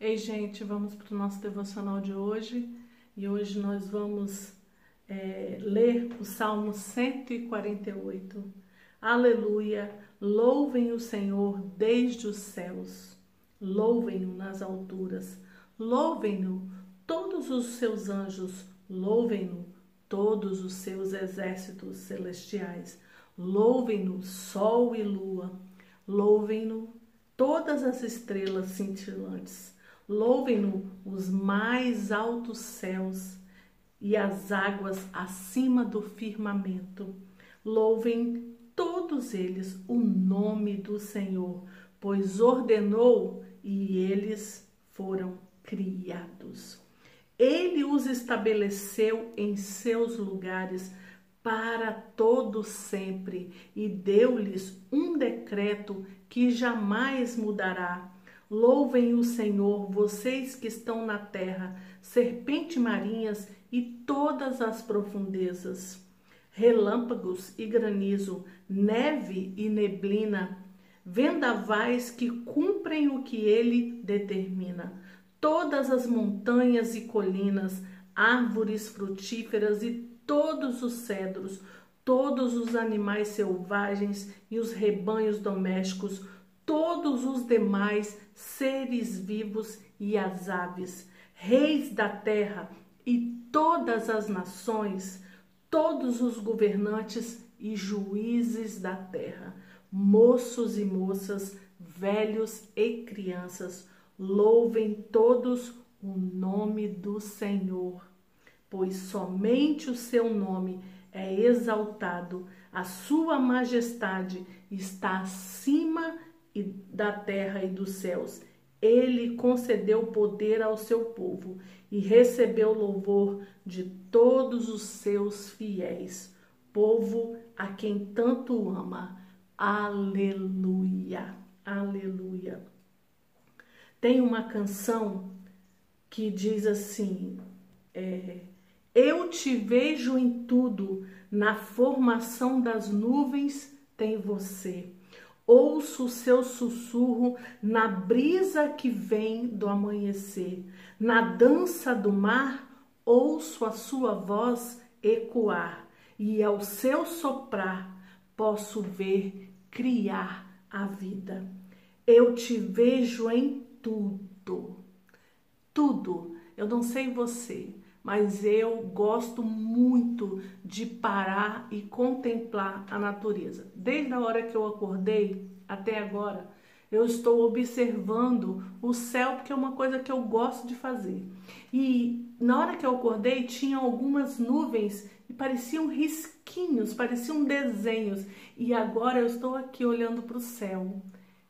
Ei, gente, vamos para o nosso devocional de hoje. E hoje nós vamos é, ler o Salmo 148. Aleluia! Louvem o Senhor desde os céus, louvem-no nas alturas, louvem-no todos os seus anjos, louvem-no todos os seus exércitos celestiais, louvem-no sol e lua, louvem-no todas as estrelas cintilantes Louvem-no os mais altos céus e as águas acima do firmamento. Louvem todos eles o nome do Senhor, pois ordenou e eles foram criados. Ele os estabeleceu em seus lugares para todo sempre e deu-lhes um decreto que jamais mudará Louvem o Senhor, vocês que estão na terra, serpentes marinhas e todas as profundezas. Relâmpagos e granizo, neve e neblina, vendavais que cumprem o que ele determina. Todas as montanhas e colinas, árvores frutíferas e todos os cedros, todos os animais selvagens e os rebanhos domésticos, todos os demais seres vivos e as aves, reis da terra e todas as nações, todos os governantes e juízes da terra, moços e moças, velhos e crianças, louvem todos o nome do Senhor, pois somente o seu nome é exaltado, a sua majestade está acima e da terra e dos céus. Ele concedeu poder ao seu povo e recebeu louvor de todos os seus fiéis, povo a quem tanto ama. Aleluia, aleluia. Tem uma canção que diz assim: é, Eu te vejo em tudo, na formação das nuvens tem você. Ouço o seu sussurro na brisa que vem do amanhecer. Na dança do mar, ouço a sua voz ecoar. E ao seu soprar, posso ver criar a vida. Eu te vejo em tudo. Tudo. Eu não sei você, mas eu gosto muito de parar e contemplar a natureza. Desde a hora que eu acordei até agora, eu estou observando o céu porque é uma coisa que eu gosto de fazer. E na hora que eu acordei, tinha algumas nuvens e pareciam risquinhos, pareciam desenhos. E agora eu estou aqui olhando para o céu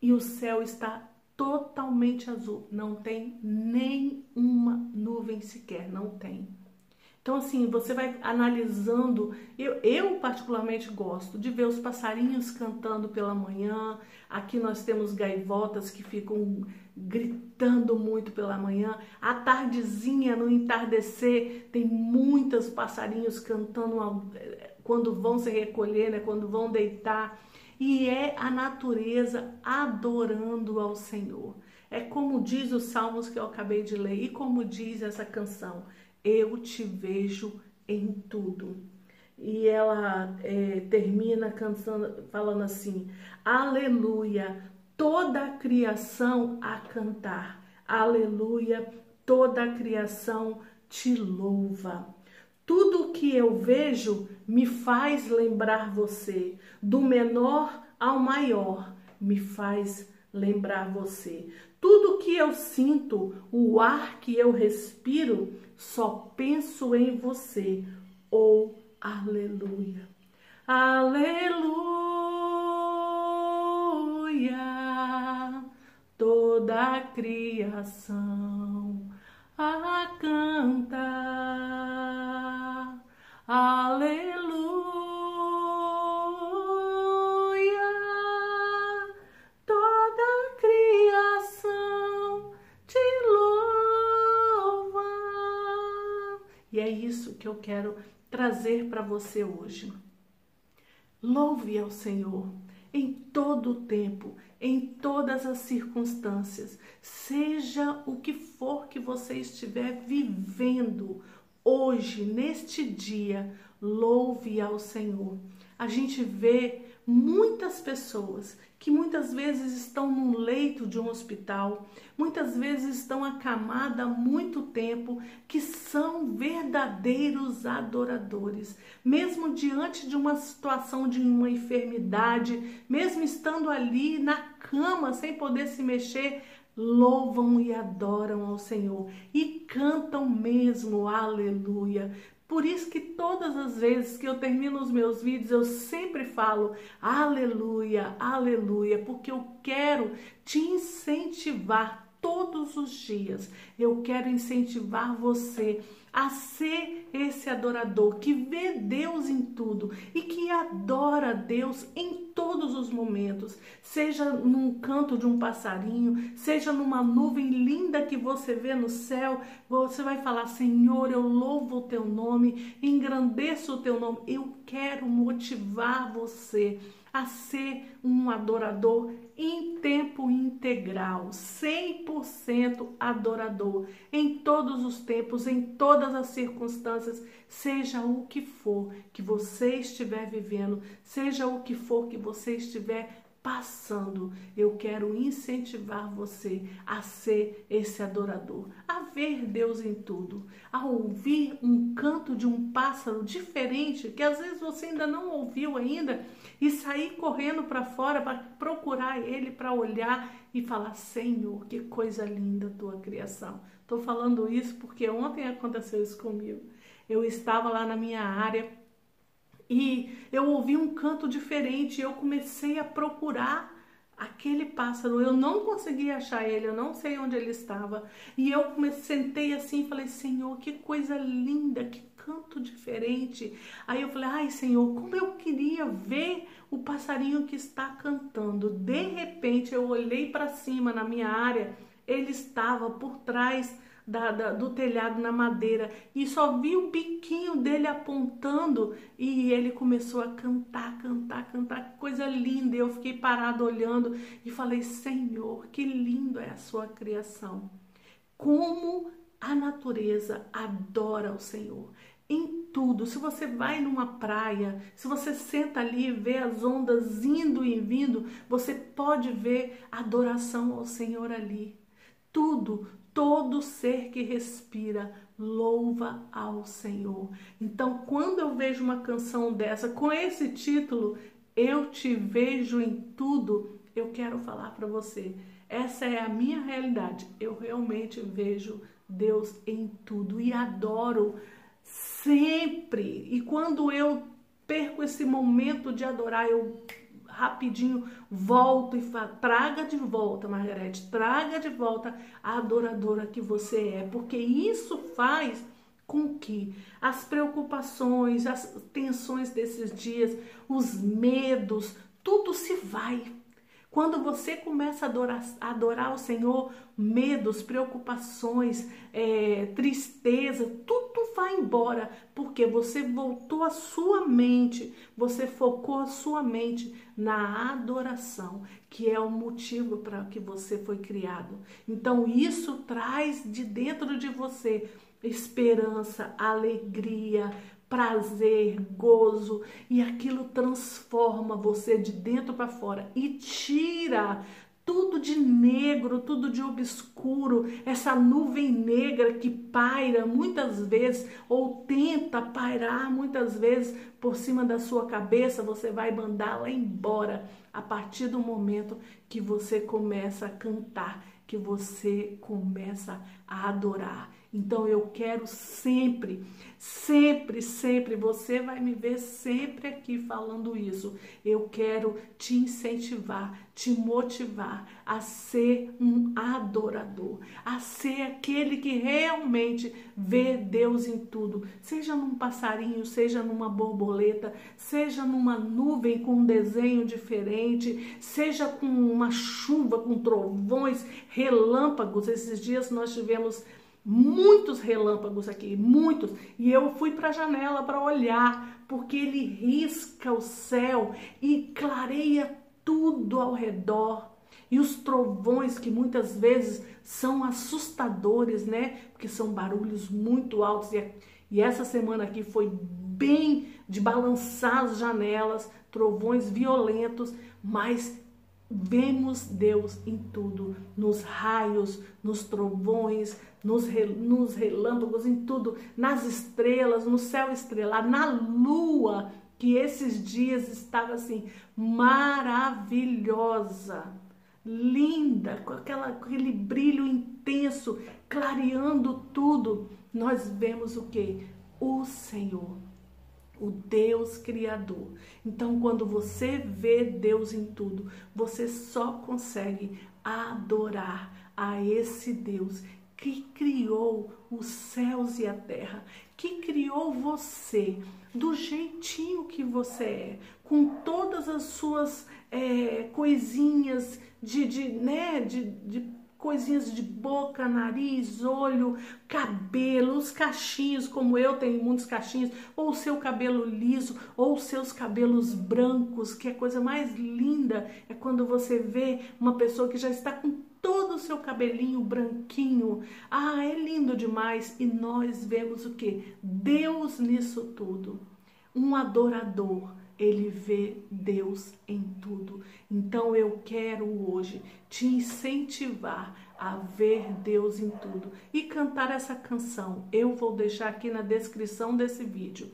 e o céu está totalmente azul, não tem nem uma nuvem sequer, não tem. Então, assim, você vai analisando. Eu, eu, particularmente, gosto de ver os passarinhos cantando pela manhã. Aqui nós temos gaivotas que ficam gritando muito pela manhã. À tardezinha, no entardecer, tem muitos passarinhos cantando quando vão se recolher, né, quando vão deitar e é a natureza adorando ao Senhor. É como diz os salmos que eu acabei de ler e como diz essa canção: Eu te vejo em tudo. E ela é, termina cantando, falando assim: Aleluia, toda a criação a cantar. Aleluia, toda a criação te louva. Tudo que eu vejo me faz lembrar você, do menor ao maior, me faz lembrar você. Tudo que eu sinto, o ar que eu respiro, só penso em você. Oh, aleluia. Aleluia. Toda a criação a cantar. Aleluia. Toda criação te louva. E é isso que eu quero trazer para você hoje. Louve ao Senhor em todo o tempo em todas as circunstâncias, seja o que for que você estiver vivendo hoje, neste dia, louve ao Senhor. A gente vê muitas pessoas que muitas vezes estão num leito de um hospital, muitas vezes estão acamadas há muito tempo, que são verdadeiros adoradores, mesmo diante de uma situação de uma enfermidade, mesmo estando ali na cama sem poder se mexer, louvam e adoram ao Senhor e cantam mesmo, aleluia. Por isso que todas as vezes que eu termino os meus vídeos, eu sempre falo aleluia, aleluia, porque eu quero te incentivar todos os dias. Eu quero incentivar você a ser esse adorador que vê Deus em tudo e que adora Deus em todos os momentos, seja num canto de um passarinho, seja numa nuvem linda que você vê no céu, você vai falar: Senhor, eu louvo o teu nome, engrandeço o teu nome. Eu quero motivar você a ser um adorador em tempo integral, 100% adorador, em todos os tempos, em todas as circunstâncias, seja o que for que você estiver vivendo, seja o que for que você estiver passando, eu quero incentivar você a ser esse adorador, a ver Deus em tudo, a ouvir um canto de um pássaro diferente que às vezes você ainda não ouviu ainda e sair correndo para fora para procurar ele, para olhar e falar: Senhor, que coisa linda tua criação. Estou falando isso porque ontem aconteceu isso comigo. Eu estava lá na minha área e eu ouvi um canto diferente, eu comecei a procurar aquele pássaro, eu não conseguia achar ele, eu não sei onde ele estava. E eu sentei assim e falei: "Senhor, que coisa linda, que canto diferente". Aí eu falei: "Ai, Senhor, como eu queria ver o passarinho que está cantando". De repente eu olhei para cima na minha área, ele estava por trás da, da, do telhado na madeira e só vi o biquinho dele apontando e ele começou a cantar, cantar, cantar, coisa linda. Eu fiquei parado olhando e falei: Senhor, que lindo é a sua criação. Como a natureza adora o Senhor em tudo. Se você vai numa praia, se você senta ali e vê as ondas indo e vindo, você pode ver adoração ao Senhor ali. Tudo, todo ser que respira louva ao Senhor. Então, quando eu vejo uma canção dessa com esse título, Eu te vejo em tudo, eu quero falar para você. Essa é a minha realidade. Eu realmente vejo Deus em tudo e adoro sempre. E quando eu perco esse momento de adorar, eu rapidinho volto e traga de volta, Margarete, traga de volta a adoradora que você é, porque isso faz com que as preocupações, as tensões desses dias, os medos, tudo se vai. Quando você começa a adorar, adorar o Senhor, medos, preocupações, é, tristeza, tudo vai embora, porque você voltou a sua mente, você focou a sua mente na adoração, que é o motivo para que você foi criado. Então isso traz de dentro de você esperança, alegria, prazer, gozo, e aquilo transforma você de dentro para fora e tira tudo de negro, tudo de obscuro, essa nuvem negra que paira muitas vezes ou tenta pairar muitas vezes por cima da sua cabeça, você vai mandá-la embora a partir do momento que você começa a cantar, que você começa a adorar. Então eu quero sempre, sempre, sempre, você vai me ver sempre aqui falando isso. Eu quero te incentivar, te motivar a ser um adorador, a ser aquele que realmente vê Deus em tudo, seja num passarinho, seja numa borboleta, seja numa nuvem com um desenho diferente, seja com uma chuva, com trovões, relâmpagos. Esses dias nós tivemos muitos relâmpagos aqui, muitos. E eu fui para a janela para olhar, porque ele risca o céu e clareia tudo ao redor. e os trovões que muitas vezes são assustadores, né? Porque são barulhos muito altos e, e essa semana aqui foi bem de balançar as janelas, trovões violentos, mas vemos Deus em tudo, nos raios, nos trovões, nos, relâmpagos, em tudo, nas estrelas, no céu estrelado, na lua, que esses dias estava assim maravilhosa, linda, com aquela, aquele brilho intenso, clareando tudo. Nós vemos o que? O Senhor o Deus Criador. Então, quando você vê Deus em tudo, você só consegue adorar a esse Deus que criou os céus e a terra, que criou você do jeitinho que você é, com todas as suas é, coisinhas de, de, né, de, de coisinhas de boca, nariz, olho, cabelo, os cachinhos, como eu tenho muitos cachinhos, ou o seu cabelo liso, ou os seus cabelos brancos, que é a coisa mais linda é quando você vê uma pessoa que já está com todo o seu cabelinho branquinho. Ah, é lindo demais. E nós vemos o que? Deus nisso tudo. Um adorador ele vê Deus em tudo. Então eu quero hoje te incentivar a ver Deus em tudo e cantar essa canção. Eu vou deixar aqui na descrição desse vídeo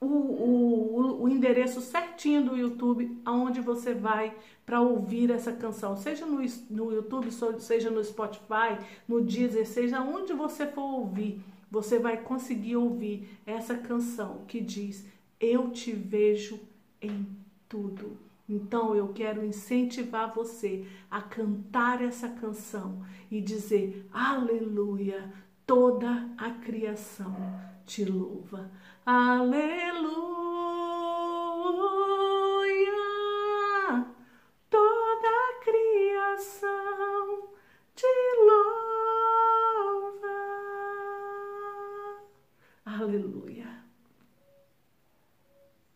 o, o, o endereço certinho do YouTube, aonde você vai para ouvir essa canção, seja no, no YouTube, seja no Spotify, no Deezer, seja onde você for ouvir, você vai conseguir ouvir essa canção que diz eu te vejo em tudo. Então eu quero incentivar você a cantar essa canção e dizer: Aleluia, toda a criação te louva. Aleluia,